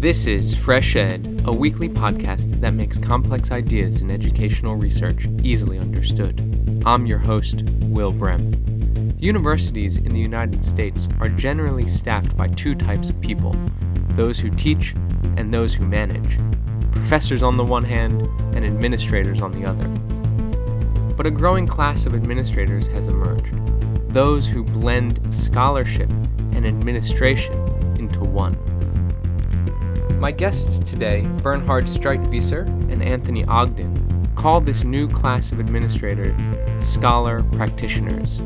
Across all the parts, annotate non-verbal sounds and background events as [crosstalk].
This is Fresh Ed, a weekly podcast that makes complex ideas in educational research easily understood. I'm your host, Will Brehm. Universities in the United States are generally staffed by two types of people those who teach and those who manage, professors on the one hand and administrators on the other. But a growing class of administrators has emerged, those who blend scholarship and administration into one. My guests today, Bernhard Streitwieser and Anthony Ogden, call this new class of administrator scholar practitioners.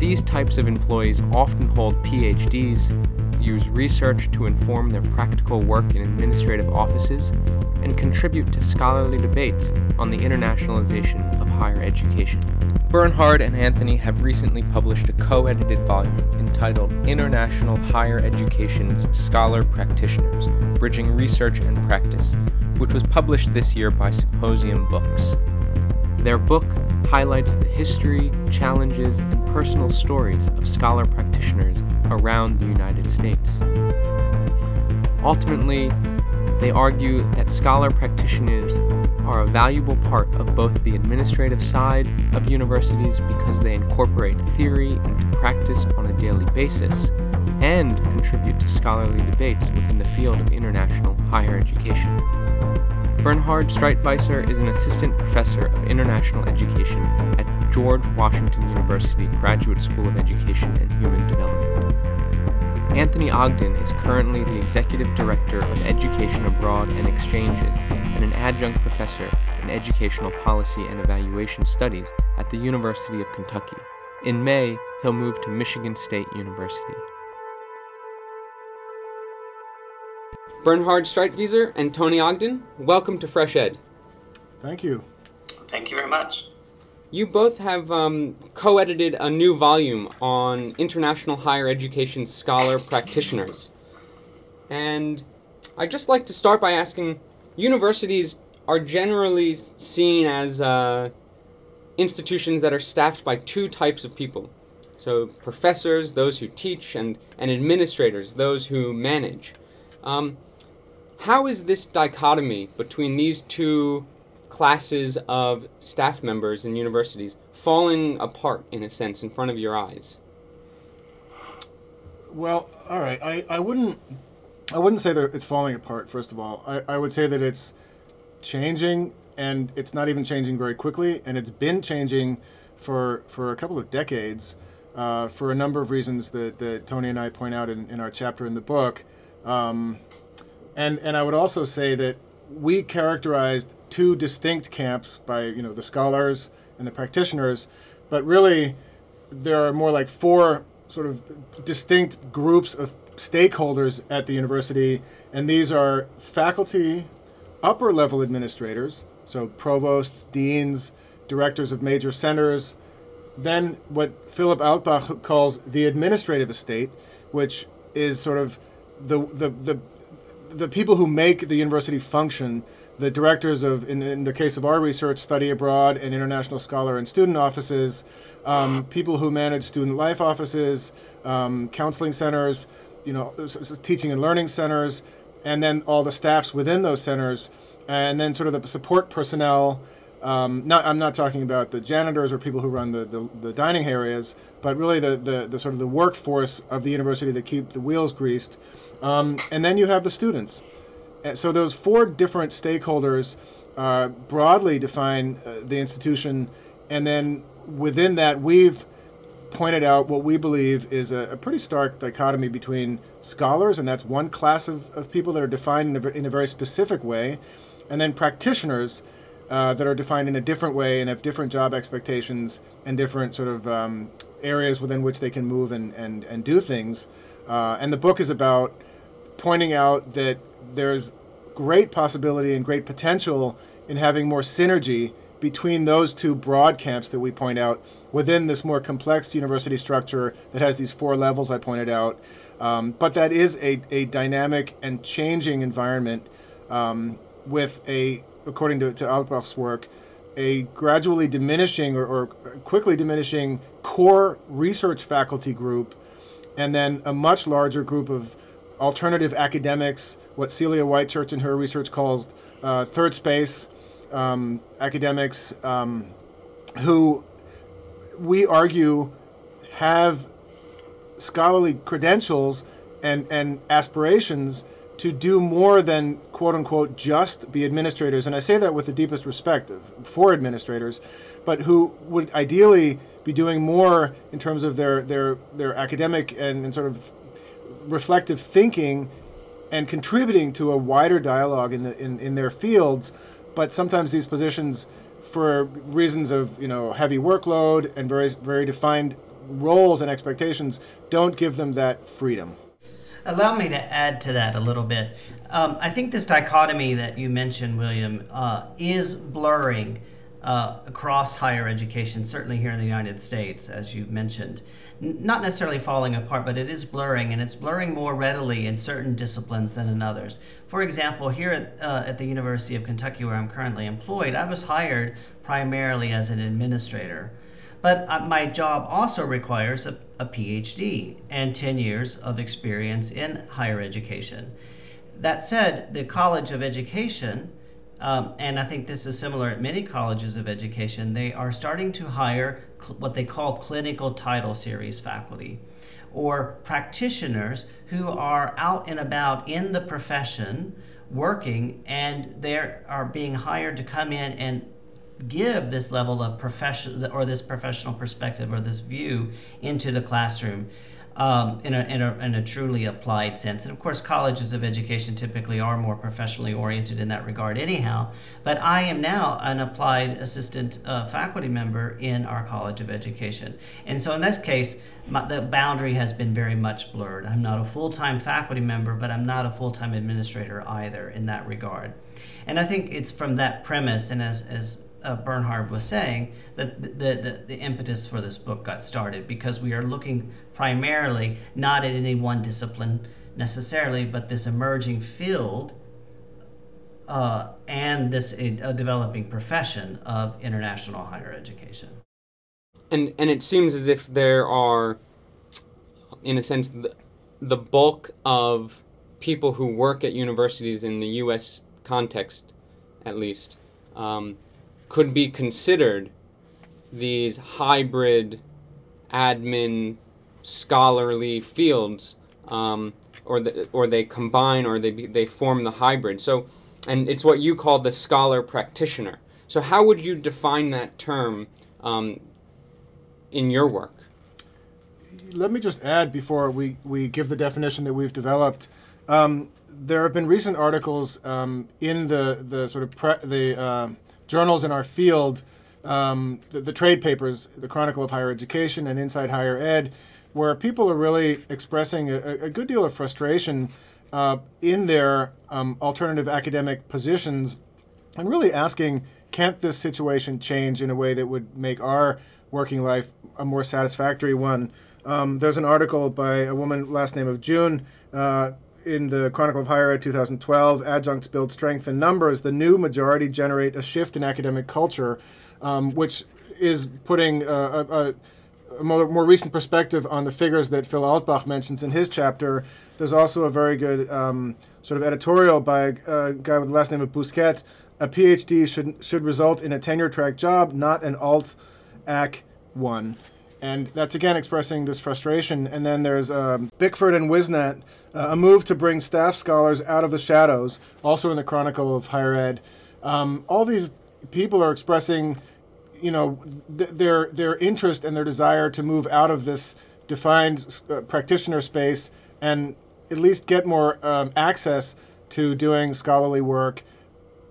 These types of employees often hold PhDs, use research to inform their practical work in administrative offices, and contribute to scholarly debates on the internationalization of higher education. Bernhard and Anthony have recently published a co edited volume entitled International Higher Education's Scholar Practitioners Bridging Research and Practice, which was published this year by Symposium Books. Their book highlights the history, challenges, and personal stories of scholar practitioners around the United States. Ultimately, they argue that scholar practitioners are a valuable part of both the administrative side of universities because they incorporate theory into practice on a daily basis and contribute to scholarly debates within the field of international higher education. Bernhard Streitwieser is an assistant professor of international education at George Washington University Graduate School of Education and Human Development. Anthony Ogden is currently the Executive Director of Education Abroad and Exchanges and an adjunct professor in Educational Policy and Evaluation Studies at the University of Kentucky. In May, he'll move to Michigan State University. Bernhard Streitwieser and Tony Ogden, welcome to Fresh Ed. Thank you. Thank you very much. You both have um, co edited a new volume on international higher education scholar practitioners. And I'd just like to start by asking universities are generally seen as uh, institutions that are staffed by two types of people. So, professors, those who teach, and, and administrators, those who manage. Um, how is this dichotomy between these two classes of staff members in universities falling apart in a sense in front of your eyes? Well, all right. I, I wouldn't I wouldn't say that it's falling apart. First of all, I, I would say that it's changing, and it's not even changing very quickly, and it's been changing for for a couple of decades, uh, for a number of reasons that, that Tony and I point out in, in our chapter in the book. Um, and and I would also say that we characterized two distinct camps by you know the scholars and the practitioners, but really there are more like four sort of distinct groups of stakeholders at the university, and these are faculty, upper level administrators, so provosts, deans, directors of major centers, then what Philip Altbach calls the administrative estate, which is sort of the the the the people who make the university function the directors of, in, in, the case of our research, study abroad and international scholar and student offices, um, people who manage student life offices, um, counseling centers, you know, teaching and learning centers, and then all the staffs within those centers, and then sort of the support personnel. Um, not, I'm not talking about the janitors or people who run the, the, the dining areas, but really the, the, the, sort of the workforce of the university that keep the wheels greased. Um, and then you have the students so those four different stakeholders uh, broadly define uh, the institution, and then within that, we've pointed out what we believe is a, a, pretty stark dichotomy between scholars, and that's one class of, of people that are defined in a, in a very specific way, and then practitioners uh, that are defined in a different way and have different job expectations and different sort of um, areas within which they can move and, and, and do things. Uh, and the book is about pointing out that there's great possibility and great potential in having more synergy between those two broad camps that we point out within this more complex university structure that has these four levels I pointed out. Um, but that is a, a dynamic and changing environment um, with a, according to, to Altbach's work, a gradually diminishing or, or quickly diminishing core research faculty group, and then a much larger group of alternative academics, what Celia Whitchurch in her research calls uh, third space um, academics, um, who we argue have scholarly credentials and, and aspirations to do more than quote unquote just be administrators. And I say that with the deepest respect for administrators, but who would ideally be doing more in terms of their, their, their academic and, and sort of reflective thinking and contributing to a wider dialogue in, the, in, in their fields. But sometimes these positions, for reasons of you know heavy workload and very very defined roles and expectations, don't give them that freedom. Allow me to add to that a little bit. Um, I think this dichotomy that you mentioned, William, uh, is blurring uh, across higher education, certainly here in the United States, as you mentioned. Not necessarily falling apart, but it is blurring, and it's blurring more readily in certain disciplines than in others. For example, here at, uh, at the University of Kentucky, where I'm currently employed, I was hired primarily as an administrator. But uh, my job also requires a, a PhD and 10 years of experience in higher education. That said, the College of Education, um, and I think this is similar at many colleges of education, they are starting to hire cl- what they call clinical title series faculty or practitioners who are out and about in the profession working and they are being hired to come in and give this level of profession or this professional perspective or this view into the classroom um, in, a, in, a, in a truly applied sense. And of course, colleges of education typically are more professionally oriented in that regard, anyhow. But I am now an applied assistant uh, faculty member in our College of Education. And so in this case, my, the boundary has been very much blurred. I'm not a full time faculty member, but I'm not a full time administrator either in that regard. And I think it's from that premise, and as, as uh, Bernhard was saying, that the, the, the, impetus for this book got started because we are looking primarily not at any one discipline necessarily, but this emerging field uh, and this developing profession of international higher education. And, and it seems as if there are, in a sense, the, the bulk of people who work at universities in the U.S. context, at least, um, could be considered these hybrid admin scholarly fields um, or the, or they combine or they they form the hybrid. So and it's what you call the scholar practitioner. So how would you define that term um, in your work? Let me just add before we, we give the definition that we've developed. Um, there have been recent articles um, in the, the sort of pre- the uh, journals in our field, um, the, the, trade papers, the Chronicle of Higher Education and Inside Higher Ed, where people are really expressing a, a good deal of frustration uh, in their um, alternative academic positions and really asking, can't this situation change in a way that would make our working life a more satisfactory one? Um, there's an article by a woman, last name of June, uh, in the Chronicle of Higher Ed 2012, Adjuncts Build Strength in Numbers, the new majority generate a shift in academic culture, um, which is putting a, a, a more, more, recent perspective on the figures that Phil Altbach mentions in his chapter. There's also a very good um, sort of editorial by a, a, guy with the last name of Bousquet. A PhD should, should result in a tenure track job, not an alt ac one. And that's again expressing this frustration. And then there's um, Bickford and Whisnant, uh, a move to bring staff scholars out of the shadows, also in the Chronicle of Higher Ed. Um, all these people are expressing, you know, th- their their interest and their desire to move out of this defined uh, practitioner space and at least get more um, access to doing scholarly work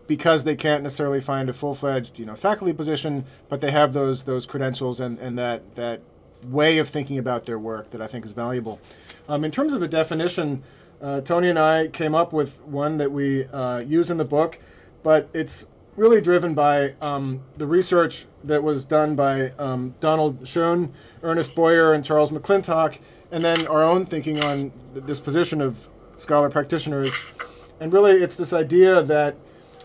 because they can't necessarily find a full-fledged you know faculty position, but they have those those credentials and, and that that way of thinking about their work that I think is valuable. Um, in terms of a definition, uh, Tony and I came up with one that we uh, use in the book, but it's really driven by um, the research that was done by um, Donald Schoen, Ernest Boyer, and Charles McClintock, and then our own thinking on this position of scholar practitioners. And really, it's this idea that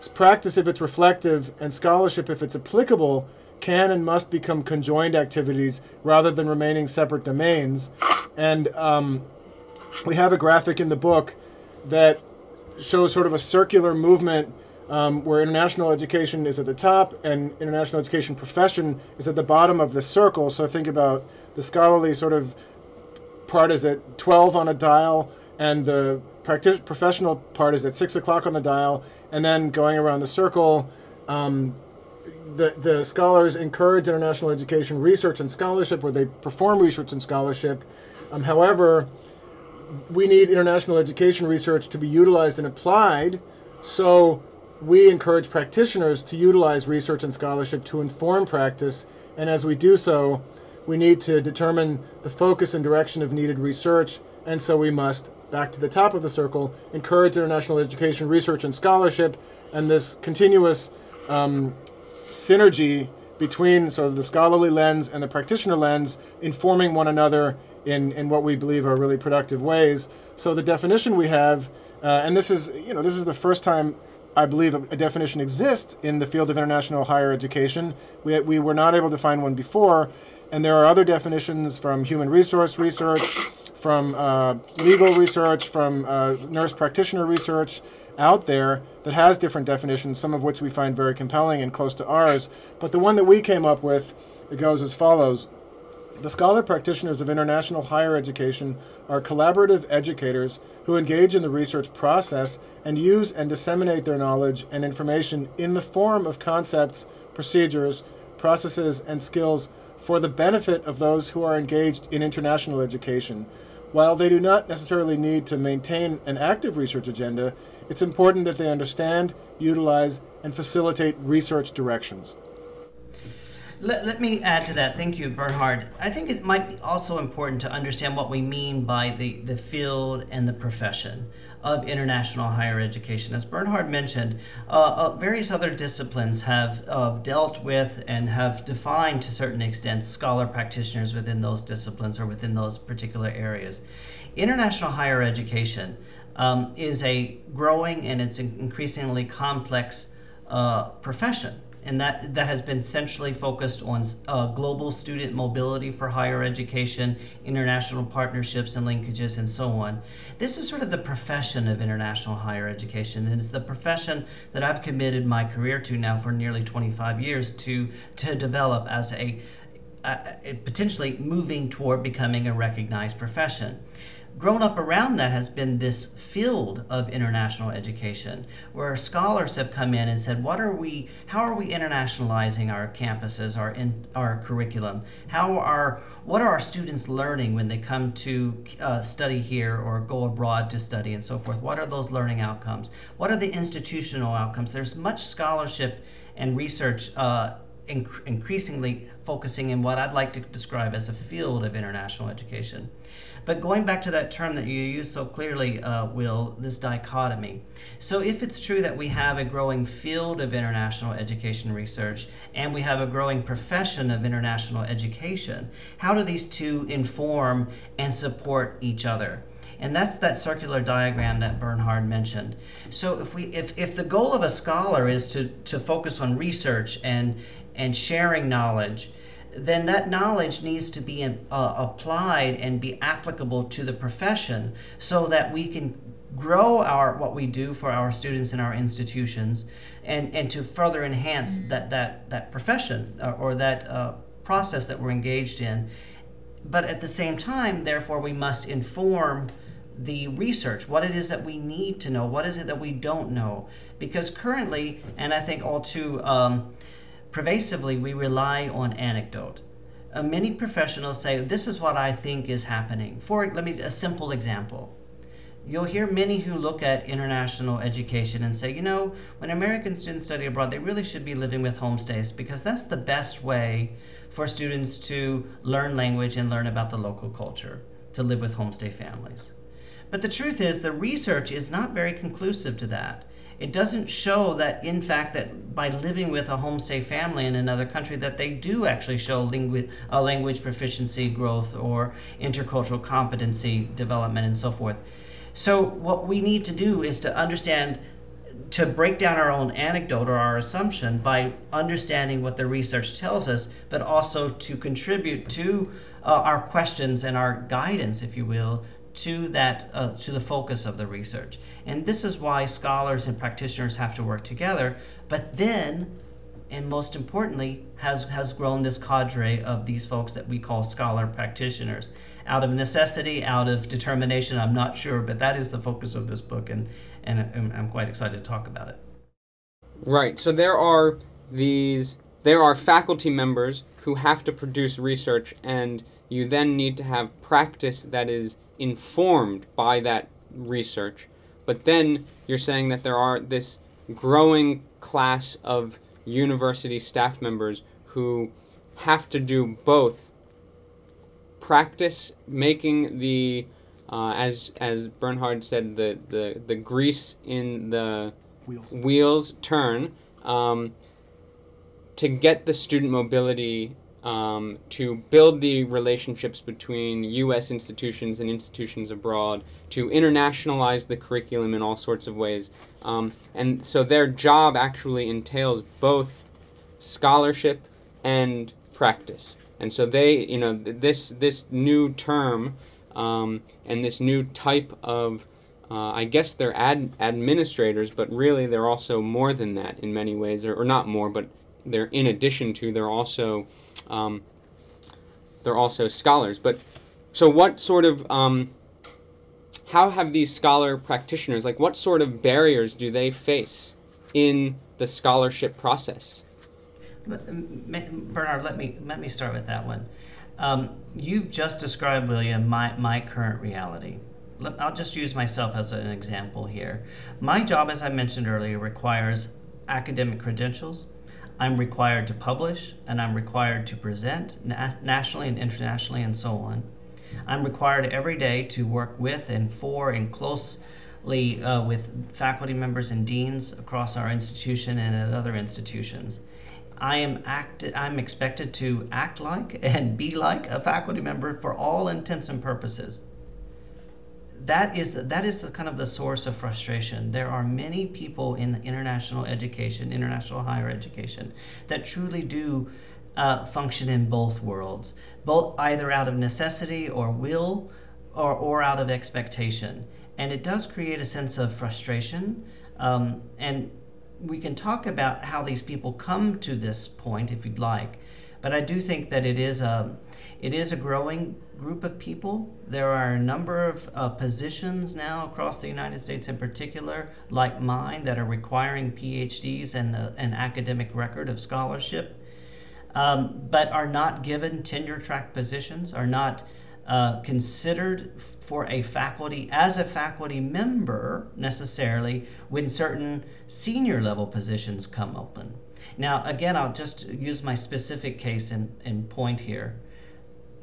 practice, if it's reflective, and scholarship, if it's applicable, can and must become conjoined activities rather than remaining separate domains. And um, we have a graphic in the book that shows sort of a circular movement um, where international education is at the top and international education profession is at the bottom of the circle. So think about the scholarly sort of part is at 12 on a dial, and the professional part is at 6 o'clock on the dial, and then going around the circle. Um, the, the scholars encourage international education research and scholarship, where they perform research and scholarship. Um, however, we need international education research to be utilized and applied. So we encourage practitioners to utilize research and scholarship to inform practice. And as we do so, we need to determine the focus and direction of needed research. And so we must, back to the top of the circle, encourage international education research and scholarship and this continuous um, synergy between sort of the scholarly lens and the practitioner lens, informing one another in, in what we believe are really productive ways. So the definition we have, uh, and this is you know this is the first time I believe a, a, definition exists in the field of international higher education. We, we were not able to find one before, and there are other definitions from human resource research, from uh, legal research, from uh, nurse practitioner research out there that has different definitions, some of which we find very compelling and close to ours. But the one that we came up with, it goes as follows. The scholar practitioners of international higher education are collaborative educators who engage in the research process and use and disseminate their knowledge and information in the form of concepts, procedures, processes, and skills for the benefit of those who are engaged in international education. While they do not necessarily need to maintain an active research agenda, it's important that they understand, utilize, and facilitate research directions. Let, let me add to that. Thank you, Bernhard. I think it might be also important to understand what we mean by the, the field and the profession of international higher education. As Bernhard mentioned, uh, uh, various other disciplines have uh, dealt with and have defined to certain extent scholar practitioners within those disciplines or within those particular areas. International higher education um, is a growing and it's increasingly complex uh, profession and that, that has been centrally focused on uh, global student mobility for higher education, international partnerships and linkages, and so on. This is sort of the profession of international higher education, and it's the profession that I've committed my career to now for nearly 25 years to, to develop as a, a potentially moving toward becoming a recognized profession grown up around that has been this field of international education where scholars have come in and said what are we how are we internationalizing our campuses our in our curriculum? How are what are our students learning when they come to uh, study here or go abroad to study and so forth? What are those learning outcomes? What are the institutional outcomes? There's much scholarship and research uh, inc- increasingly focusing in what I'd like to describe as a field of international education. But going back to that term that you use so clearly, uh, Will, this dichotomy. So, if it's true that we have a growing field of international education research and we have a growing profession of international education, how do these two inform and support each other? and that's that circular diagram that Bernhard mentioned. So if we if, if the goal of a scholar is to, to focus on research and and sharing knowledge, then that knowledge needs to be uh, applied and be applicable to the profession so that we can grow our what we do for our students in our institutions and, and to further enhance that, that, that profession or, uh, or that uh, process that we're engaged in. But at the same time, therefore, we must inform the research, what it is that we need to know, what is it that we don't know. Because currently, and I think all too um, pervasively we rely on anecdote. Uh, many professionals say, This is what I think is happening. For let me a simple example. You'll hear many who look at international education and say, you know, when American students study abroad, they really should be living with homestays because that's the best way for students to learn language and learn about the local culture, to live with homestay families. But the truth is, the research is not very conclusive to that it doesn't show that in fact that by living with a homestay family in another country that they do actually show uh, language proficiency growth or intercultural competency development and so forth. So what we need to do is to understand to break down our own anecdote or our assumption by understanding what the research tells us but also to contribute to uh, our questions and our guidance if you will to that uh, to the focus of the research. And this is why scholars and practitioners have to work together. But then, and most importantly, has has grown this cadre of these folks that we call scholar practitioners. Out of necessity, out of determination, I'm not sure, but that is the focus of this book, and and I'm quite excited to talk about it. Right. So there are these there are faculty members who have to produce research and you then need to have practice that is informed by that research. But then you're saying that there are this growing class of university staff members who have to do both practice making the uh, as as Bernhard said the, the, the grease in the Wheels. wheels turn um, to get the student mobility um, to build the relationships between U.S. institutions and institutions abroad, to internationalize the curriculum in all sorts of ways. Um, and so their job actually entails both scholarship and practice. And so they, you know, th- this this new term um, and this new type of, uh, I guess they're ad- administrators, but really they're also more than that in many ways, or, or not more, but they're in addition to, they're also um, they're also scholars. But so, what sort of um, how have these scholar practitioners like what sort of barriers do they face in the scholarship process? Bernhard, let me let me start with that one. Um, you've just described, William, my, my current reality. I'll just use myself as an example here. My job, as I mentioned earlier, requires academic credentials, I'm required to publish and I'm required to present na- nationally and internationally and so on. I'm required every day to work with and for and closely uh, with faculty members and deans across our institution and at other institutions. I am act- I'm expected to act like and be like a faculty member for all intents and purposes that is that is the kind of the source of frustration. There are many people in international education, international higher education, that truly do uh, function in both worlds, both either out of necessity or will, or or out of expectation, and it does create a sense of frustration. Um, and we can talk about how these people come to this point if you'd like, but I do think that it is a it is a growing group of people. There are a number of uh, positions now across the United States, in particular, like mine, that are requiring PhDs and uh, an academic record of scholarship, um, but are not given tenure track positions, are not uh, considered for a faculty as a faculty member necessarily when certain senior level positions come open. Now, again, I'll just use my specific case in, in point here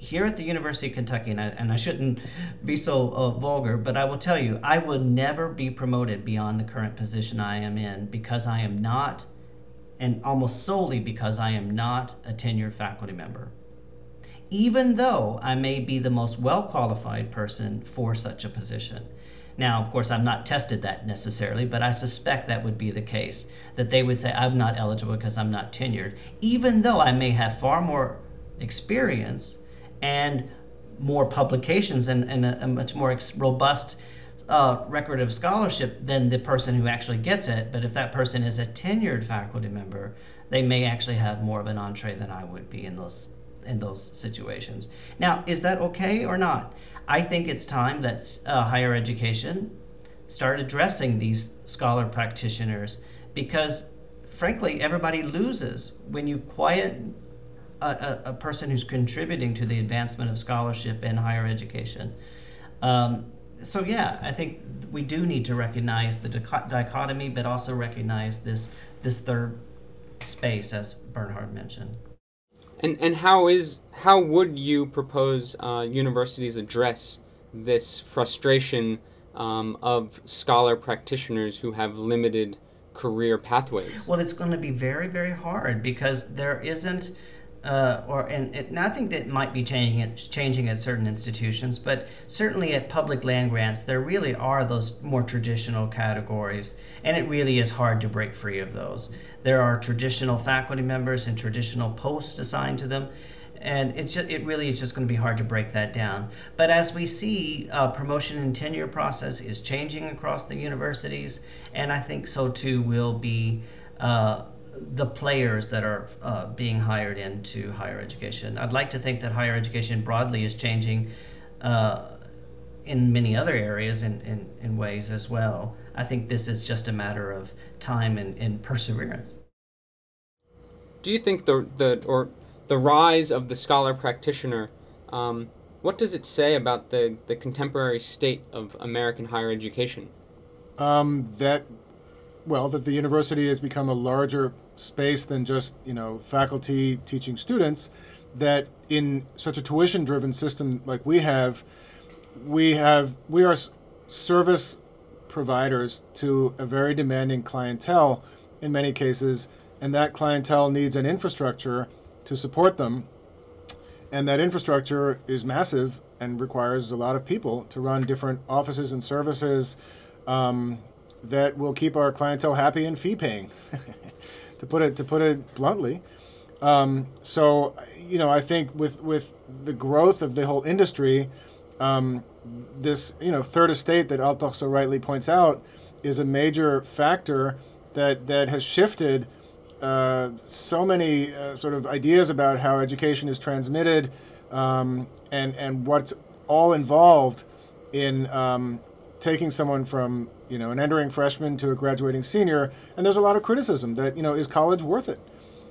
here at the University of Kentucky, and I, and I shouldn't be so uh, vulgar, but I will tell you, I would never be promoted beyond the current position I am in because I am not, and almost solely because I am not a tenured faculty member. Even though I may be the most well qualified person for such a position. Now, of course, I'm not tested that necessarily, but I suspect that would be the case. That they would say, I'm not eligible because I'm not tenured, even though I may have far more experience and more publications and, and a, a much more ex- robust uh, record of scholarship than the person who actually gets it. But if that person is a tenured faculty member, they may actually have more of an entree than I would be in those in those situations. Now, is that okay or not? I think it's time that uh, higher education start addressing these scholar practitioners because, frankly, everybody loses when you quiet a, a, person who's contributing to the advancement of scholarship in higher education. Um, so yeah, I think we do need to recognize the dichotomy, but also recognize this this third space, as Bernhard mentioned. And and how is how would you propose uh, universities address this frustration um, of scholar practitioners who have limited career pathways? Well, it's going to be very very hard because there isn't uh, or and, and I think that might be changing it, changing at certain institutions, but certainly at public land grants, there really are those more traditional categories, and it really is hard to break free of those. There are traditional faculty members and traditional posts assigned to them. and it's just, it really is just going to be hard to break that down. But as we see, uh, promotion and tenure process is changing across the universities, and I think so too will be uh, the players that are uh, being hired into higher education. I'd like to think that higher education broadly is changing uh, in many other areas in, in, in ways as well. I think this is just a matter of time and, and perseverance. Do you think the, the or the rise of the scholar practitioner, um, what does it say about the, the contemporary state of American higher education? Um, that, well, that the university has become a larger space than just you know faculty teaching students. That in such a tuition-driven system like we have, we have we are service providers to a very demanding clientele in many cases, and that clientele needs an infrastructure to support them. And that infrastructure is massive and requires a lot of people to run different offices and services um, that will keep our clientele happy and fee paying, [laughs] to put it to put it bluntly. Um, so, you know, I think with with the growth of the whole industry, um, this you know third estate that Altbach so rightly points out is a major factor that that has shifted uh, so many uh, sort of ideas about how education is transmitted um, and and what's all involved in um, taking someone from you know an entering freshman to a graduating senior and there's a lot of criticism that you know is college worth it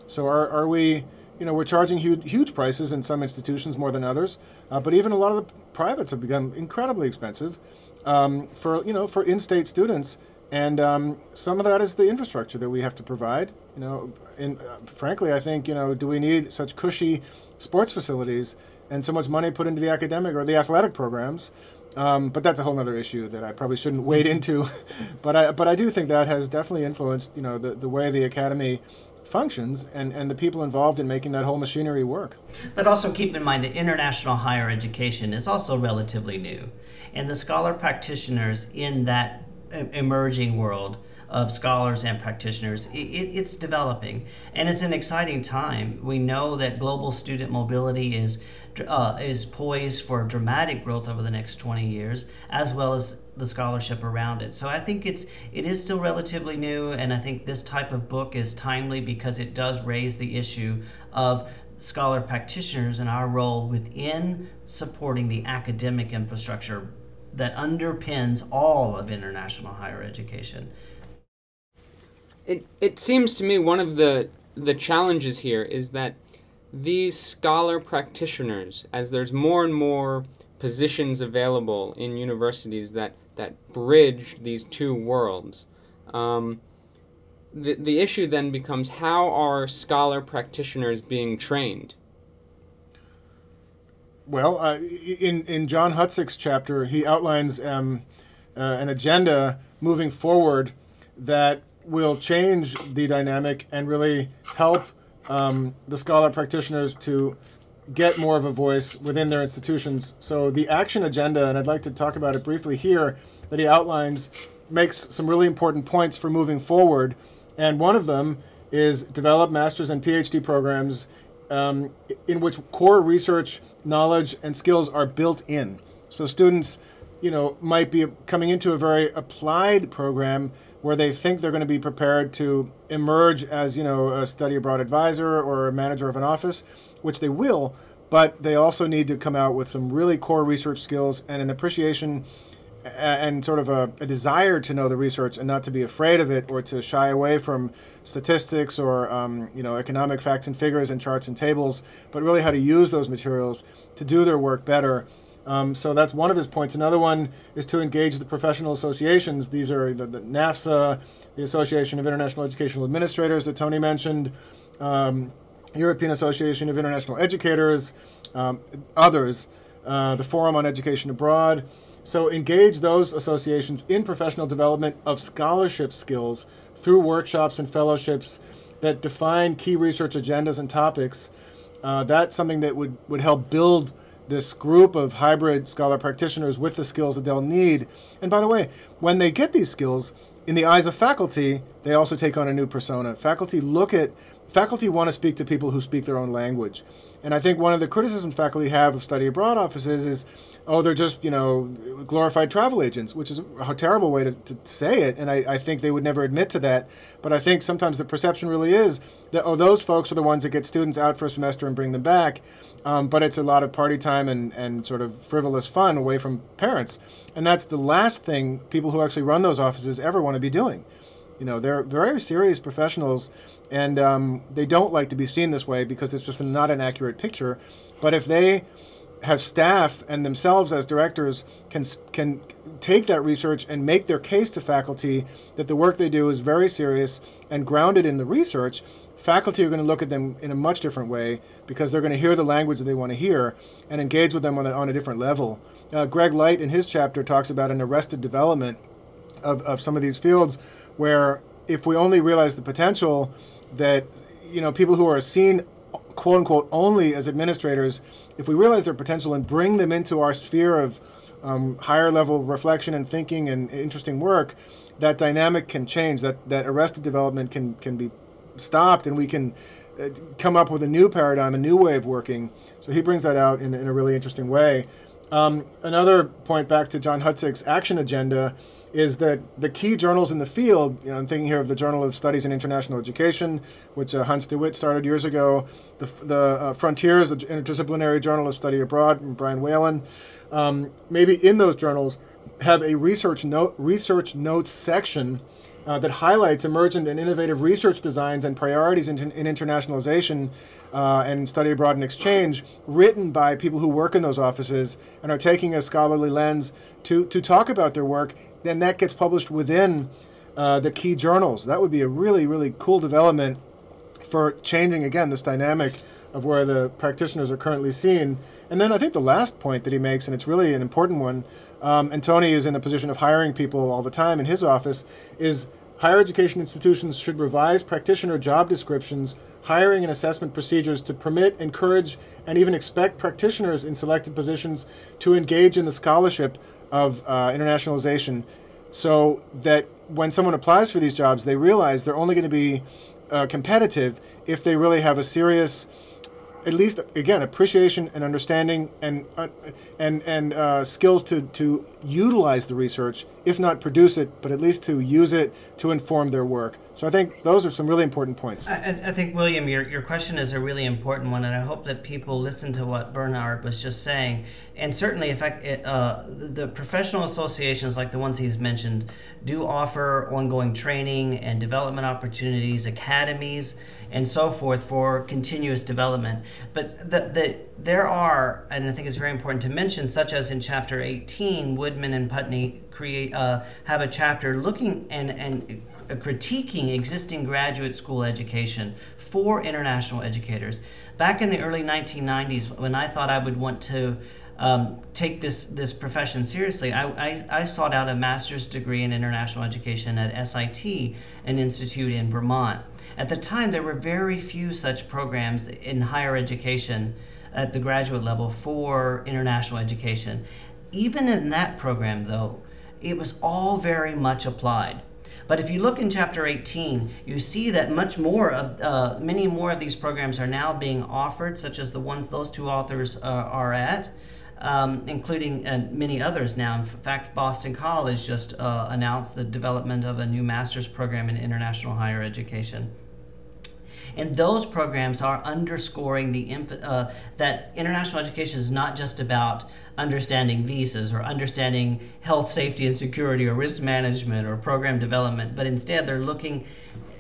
so are, are we you know we're charging huge, huge prices in some institutions more than others uh, but even a lot of the privates have become incredibly expensive um, for you know for in-state students and um, some of that is the infrastructure that we have to provide. You know, and uh, frankly, I think you know, do we need such cushy sports facilities and so much money put into the academic or the athletic programs? Um, but that's a whole other issue that I probably shouldn't wade into. [laughs] but I but I do think that has definitely influenced you know the, the way the academy functions and, and the people involved in making that whole machinery work. But also keep in mind that international higher education is also relatively new. And the scholar practitioners in that emerging world of scholars and practitioners. It, it, it's developing, and it's an exciting time. We know that global student mobility is uh, is poised for dramatic growth over the next 20 years, as well as the scholarship around it. So I think it's it is still relatively new, and I think this type of book is timely because it does raise the issue of scholar practitioners and our role within supporting the academic infrastructure that underpins all of international higher education. It, it seems to me one of the, the challenges here is that these scholar practitioners, as there's more and more positions available in universities that, that bridge these two worlds, um, the, the issue then becomes how are scholar practitioners being trained? Well, uh, in in John Hudzik's chapter, he outlines um, uh, an agenda moving forward that will change the dynamic and really help um, the scholar practitioners to get more of a voice within their institutions. So the action agenda, and I'd like to talk about it briefly here, that he outlines makes some really important points for moving forward, and one of them is develop master's and PhD programs um, in which core research knowledge and skills are built in. So students, you know, might be coming into a very applied program where they think they're going to be prepared to emerge as, you know, a study abroad advisor or a manager of an office, which they will, but they also need to come out with some really core research skills and an appreciation and sort of a, a, desire to know the research and not to be afraid of it or to shy away from statistics or um, you know economic facts and figures and charts and tables, but really how to use those materials to do their work better. Um, so that's one of his points. Another one is to engage the professional associations. These are the, the NAFSA, the Association of International Educational Administrators that Tony mentioned, um, European Association of International Educators, um, others, uh, the Forum on Education Abroad. So engage those associations in professional development of scholarship skills through workshops and fellowships that define key research agendas and topics. Uh, that's something that would, would help build this group of hybrid scholar practitioners with the skills that they'll need. And by the way, when they get these skills, in the eyes of faculty, they also take on a new persona. Faculty look at faculty want to speak to people who speak their own language. And I think one of the criticisms faculty have of study abroad offices is, oh, they're just, you know, glorified travel agents, which is a terrible way to, to say it. And I, I think they would never admit to that. But I think sometimes the perception really is that, oh, those folks are the ones that get students out for a semester and bring them back. Um, but it's a lot of party time and, and sort of frivolous fun away from parents. And that's the last thing people who actually run those offices ever want to be doing. You know, they're very serious professionals, and um, they don't like to be seen this way because it's just not an accurate picture. But if they have staff and themselves as directors can can take that research and make their case to faculty that the work they do is very serious and grounded in the research, faculty are going to look at them in a much different way because they're going to hear the language that they want to hear and engage with them on a, on a different level. Uh, Greg Light, in his chapter, talks about an arrested development of, of some of these fields where if we only realize the potential that, you know, people who are seen, quote unquote, only as administrators, if we realize their potential and bring them into our sphere of um, higher level reflection and thinking and interesting work, that dynamic can change. That, that arrested development can, can be stopped and we can uh, come up with a new paradigm, a new way of working. So he brings that out in, in a really interesting way. Um, another point back to John Hudzik's action agenda is that the key journals in the field, you know, I'm thinking here of the Journal of Studies in International Education, which uh, Hans de Wit started years ago, the, the uh, Frontiers, the Interdisciplinary Journal of Study Abroad, and Brian Whalen. Um, maybe in those journals have a research note research notes section uh, that highlights emergent and innovative research designs and priorities in, in internationalization uh, and study abroad and exchange, written by people who work in those offices and are taking a scholarly lens to, to talk about their work. Then that gets published within uh, the key journals. That would be a really, really cool development for changing, again, this dynamic of where the practitioners are currently seen. And then I think the last point that he makes, and it's really an important one, um, and Tony is in a position of hiring people all the time in his office, is higher education institutions should revise practitioner job descriptions, hiring and assessment procedures to permit, encourage, and even expect practitioners in selected positions to engage in the scholarship of uh, internationalization. So that when someone applies for these jobs, they realize they're only going to be uh, competitive if they really have a serious at least again appreciation and understanding and uh, and and uh, skills to to utilize the research, if not produce it, but at least to use it to inform their work. So I think those are some really important points. I, I think William, your your question is a really important one, and I hope that people listen to what Bernhard was just saying. And certainly, if I, uh, the professional associations like the ones he's mentioned do offer ongoing training and development opportunities, academies and so forth for continuous development. But the, the, there are, and I think it's very important to mention, such as in chapter 18, Woodman and Putney create uh, have a chapter looking and, and critiquing existing graduate school education for international educators. Back in the early 1990s, when I thought I would want to um, take this this profession seriously, I, I, I, sought out a master's degree in international education at SIT, an institute in Vermont. At the time, there were very few such programs in higher education at the graduate level for international education. Even in that program, though, it was all very much applied. But if you look in chapter 18, you see that much more of, uh, many more of these programs are now being offered, such as the ones those two authors uh, are at, um, including uh, many others now. In fact, Boston College just uh, announced the development of a new master's program in international higher education. And those programs are underscoring the uh, that international education is not just about understanding visas or understanding health, safety, and security or risk management or program development, but instead they're looking,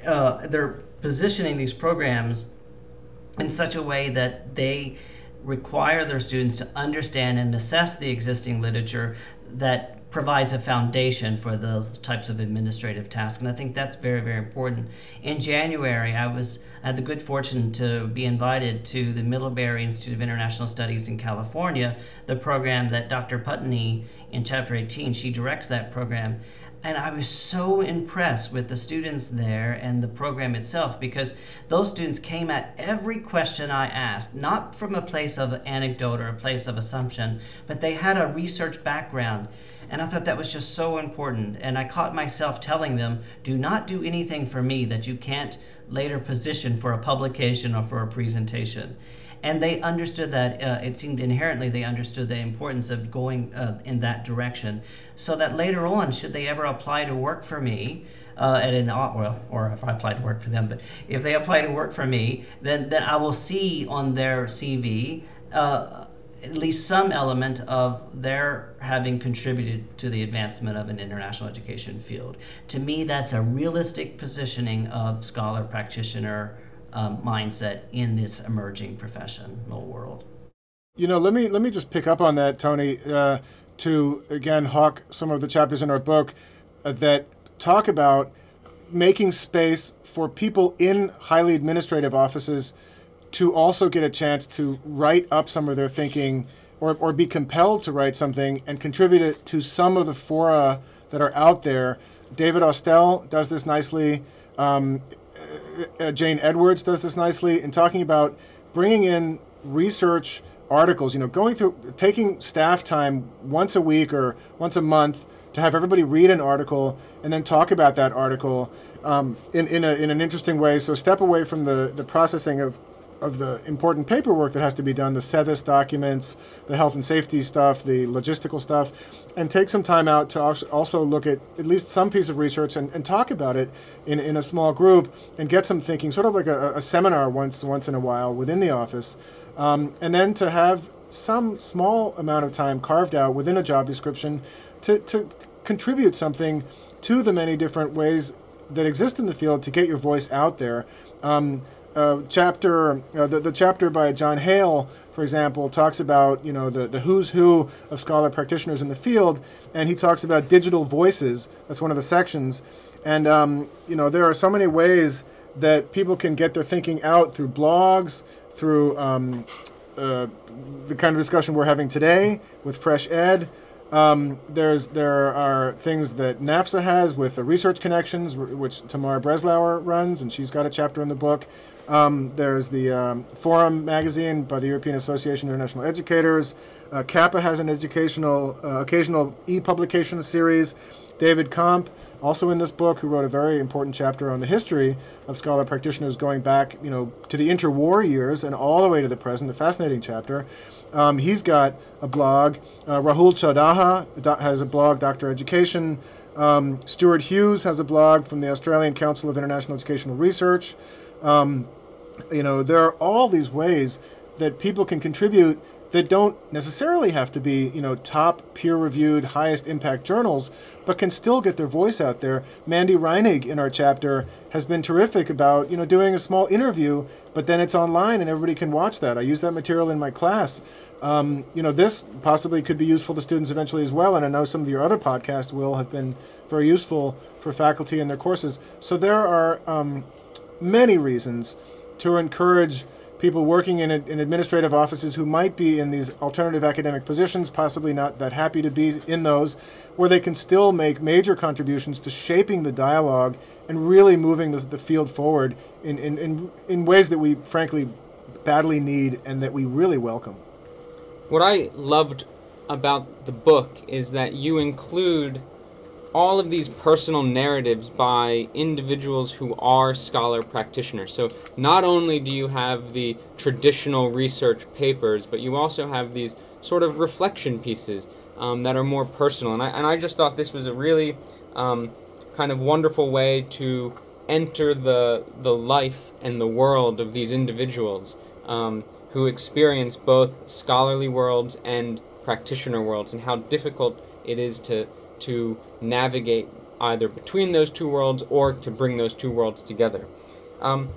uh, they're positioning these programs in such a way that they require their students to understand and assess the existing literature that provides a foundation for those types of administrative tasks. And I think that's very, very important. In January, I was I had the good fortune to be invited to the Middlebury Institute of International Studies in California, the program that Dr. Putney in Chapter 18, she directs that program. And I was so impressed with the students there and the program itself because those students came at every question I asked, not from a place of anecdote or a place of assumption, but they had a research background. And I thought that was just so important. And I caught myself telling them, do not do anything for me that you can't later position for a publication or for a presentation. And they understood that uh, it seemed inherently they understood the importance of going uh, in that direction so that later on should they ever apply to work for me uh, at an well or if i apply to work for them but if they apply to work for me then then i will see on their cv uh, at least some element of their having contributed to the advancement of an international education field. To me, that's a realistic positioning of scholar practitioner um, mindset in this emerging professional world. You know, let me let me just pick up on that, Tony, uh, to again hawk some of the chapters in our book uh, that talk about making space for people in highly administrative offices to also get a chance to write up some of their thinking or, or be compelled to write something and contribute it to some of the fora that are out there. David Austell does this nicely. Um, uh, Jane Edwards does this nicely in talking about bringing in research articles. You know, going through taking staff time once a week or once a month to have everybody read an article and then talk about that article um, in in, a, in an interesting way. So step away from the the processing of of the important paperwork that has to be done, the SEVIS documents, the health and safety stuff, the logistical stuff, and take some time out to also look at at least some piece of research and, and talk about it in, in a small group and get some thinking, sort of like a, a seminar once once in a while within the office, um, and then to have some small amount of time carved out within a job description to, to contribute something to the many different ways that exist in the field to get your voice out there. Um, uh, chapter, uh, the, the chapter by John Hale, for example, talks about you know the, the who's who of scholar practitioners in the field, and he talks about digital voices. That's one of the sections, and um, you know there are so many ways that people can get their thinking out through blogs, through um, uh, the kind of discussion we're having today with Fresh Ed. Um, there's there are things that NAFSA has with the research connections, which Tamara Breslauer runs, and she's got a chapter in the book. Um, there's the um, Forum magazine by the European Association of International Educators. Uh, CAPA has an educational uh, occasional e-publication series. David Comp, also in this book, who wrote a very important chapter on the history of scholar practitioners going back, you know, to the interwar years and all the way to the present. A fascinating chapter. Um, he's got a blog. Uh, Rahul Choudaha has a blog, Doctor Education. Um, Stuart Hughes has a blog from the Australian Council of International Educational Research. Um, you know, there are all these ways that people can contribute that don't necessarily have to be, you know, top peer-reviewed, highest impact journals, but can still get their voice out there. Mandy Reinig in our chapter has been terrific about, you know, doing a small interview, but then it's online and everybody can watch that. I use that material in my class. Um, you know, this possibly could be useful to students eventually as well, and I know some of your other podcasts will have been very useful for faculty in their courses. So there are um, many reasons to encourage people working in, in administrative offices who might be in these alternative academic positions, possibly not that happy to be in those, where they can still make major contributions to shaping the dialogue and really moving the, the field forward in, in, in, in ways that we frankly badly need and that we really welcome. What I loved about the book is that you include all of these personal narratives by individuals who are scholar practitioners. So not only do you have the traditional research papers, but you also have these sort of reflection pieces um, that are more personal. And I, and I just thought this was a really um, kind of wonderful way to enter the, the life and the world of these individuals um, who experience both scholarly worlds and practitioner worlds and how difficult it is to to navigate either between those two worlds or to bring those two worlds together. Um,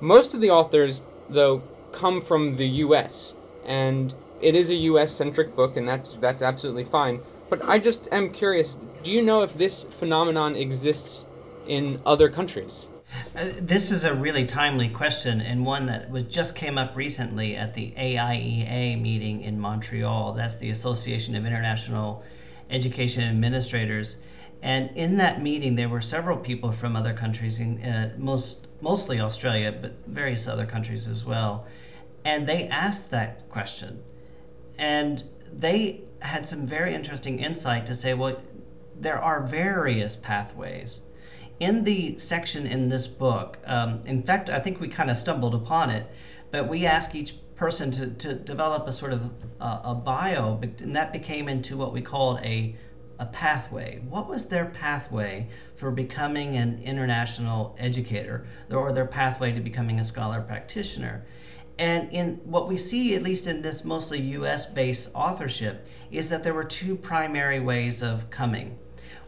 most of the authors, though, come from the U.S. and it is a U.S. centric book, and that's that's absolutely fine. But I just am curious: Do you know if this phenomenon exists in other countries? Uh, this is a really timely question and one that was just came up recently at the AIEA meeting in Montreal. That's the Association of International education administrators. And in that meeting, there were several people from other countries, in, uh, most mostly Australia, but various other countries as well. And they asked that question, and they had some very interesting insight to say, well, there are various pathways. In the section in this book, um, in fact, I think we kind of stumbled upon it, but we ask each person to, to develop a sort of uh, a bio, and that became into what we called a a pathway. What was their pathway for becoming an international educator, or their pathway to becoming a scholar practitioner? And in what we see, at least in this mostly US based authorship, is that there were two primary ways of coming.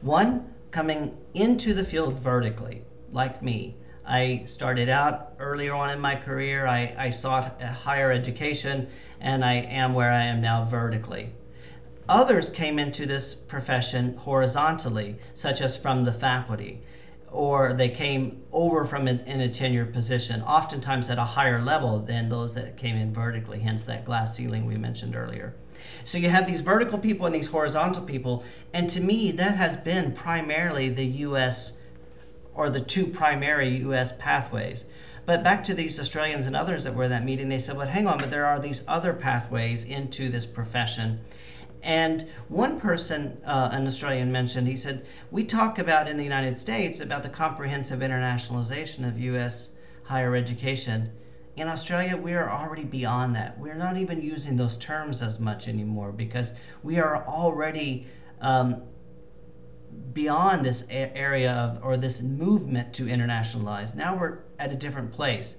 One, coming into the field vertically, like me. I started out earlier on in my career, I, I sought a higher education, and I am where I am now vertically. Others came into this profession horizontally, such as from the faculty, or they came over from in, in a tenured position, oftentimes at a higher level than those that came in vertically, hence that glass ceiling we mentioned earlier. So you have these vertical people and these horizontal people, and to me, that has been primarily the U.S. or the two primary U.S. pathways. But back to these Australians and others that were at that meeting, they said, well, hang on, but there are these other pathways into this profession. And one person, uh, an Australian, mentioned, he said, We talk about in the United States about the comprehensive internationalization of U.S. higher education. In Australia, we are already beyond that. We're not even using those terms as much anymore because we are already um, beyond this area of, or this movement to internationalize. Now we're at a different place.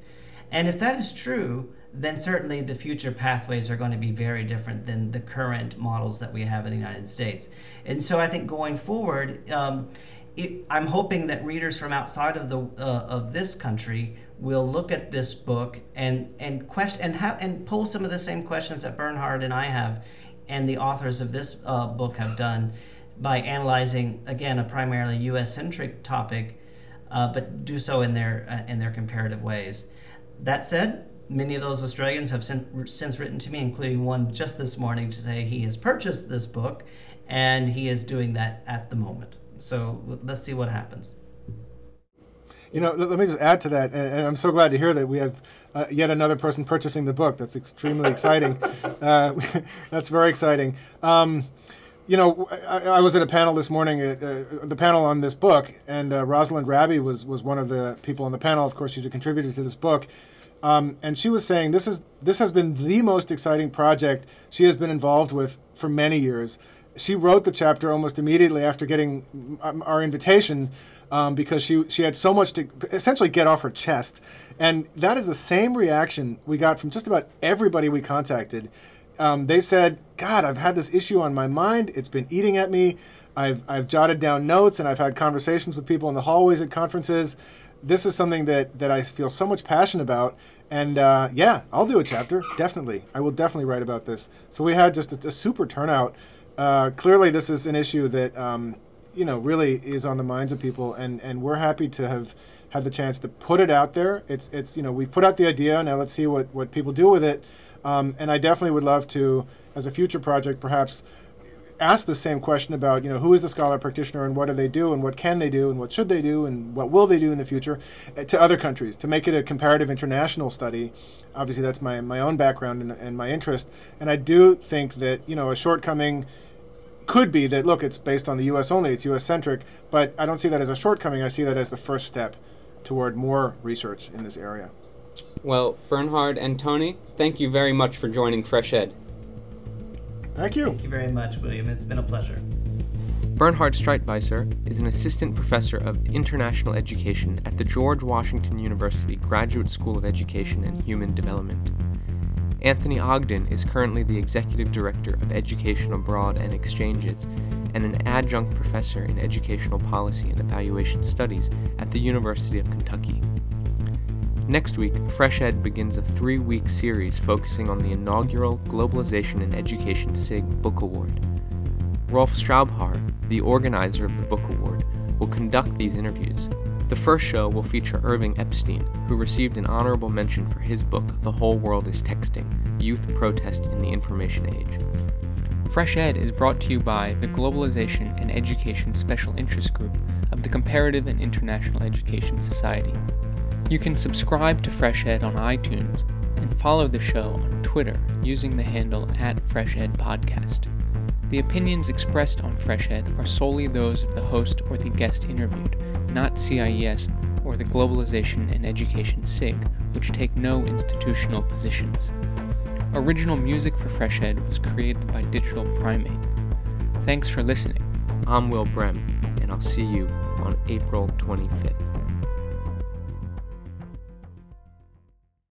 And if that is true, then certainly the future pathways are going to be very different than the current models that we have in the United States. And so I think going forward, um, it, I'm hoping that readers from outside of the uh, of this country will look at this book and and question and have and pull some of the same questions that Bernhard and I have, and the authors of this uh, book have done, by analyzing again a primarily U.S. centric topic, uh, but do so in their uh, in their comparative ways. That said, many of those Australians have since written to me, including one just this morning, to say he has purchased this book and he is doing that at the moment. So let's see what happens. You know, let me just add to that, and I'm so glad to hear that we have uh, yet another person purchasing the book. That's extremely exciting. [laughs] Uh, [laughs] that's very exciting. Um, you know, I, I, was at a panel this morning, uh, uh, the panel on this book, and uh, Rosalind Raby was was one of the people on the panel. Of course, she's a contributor to this book, um, and she was saying this is this has been the most exciting project she has been involved with for many years. She wrote the chapter almost immediately after getting um, our invitation um, because she she had so much to essentially get off her chest, and that is the same reaction we got from just about everybody we contacted. Um, they said, "God, I've had this issue on my mind. It's been eating at me. I've I've jotted down notes and I've had conversations with people in the hallways at conferences." this is something that that I feel so much passion about. And uh, yeah, I'll do a chapter. Definitely, I will definitely write about this. So we had just a, a super turnout. Uh, clearly, this is an issue that um, you know really is on the minds of people, and and we're happy to have had the chance to put it out there. It's it's you know we put out the idea. Now let's see what what people do with it. Um, and I definitely would love to, as a future project, perhaps ask the same question about you know who is the scholar practitioner and what do they do and what can they do and what should they do and what will they do in the future uh, to other countries. To make it a comparative international study obviously that's my, my own background and, and my interest. And i do think that you know a shortcoming could be that look it's based on the us only it's us centric but i don't see that as a shortcoming. I see that as the first step toward more research in this area well bernhard and tony thank you very much for joining fresh ed Thank you. Thank you very much, William. It's been a pleasure. Bernhard Streitwieser is an assistant professor of international education at the George Washington University Graduate School of Education and Human Development. Anthony Ogden is currently the executive director of Education Abroad and Exchanges and an adjunct professor in educational policy and evaluation studies at the University of Kentucky. Next week, Fresh Ed begins a three week series focusing on the inaugural Globalization in Education SIG Book Award. Rolf Straubhaar, the organizer of the Book Award, will conduct these interviews. The first show will feature Irving Epstein, who received an honorable mention for his book, The Whole World is Texting Youth Protest in the Information Age. Fresh Ed is brought to you by the Globalization and Education Special Interest Group of the Comparative and International Education Society. You can subscribe to Fresh Ed on iTunes and follow the show on Twitter using the handle at Fresh Ed Podcast. The opinions expressed on Fresh Ed are solely those of the host or the guest interviewed, not CIES or the Globalization and Education SIG, which take no institutional positions. Original music for Fresh Ed was created by Digital Primate. Thanks for listening. I'm Will Brehm, and I'll see you on April 25th.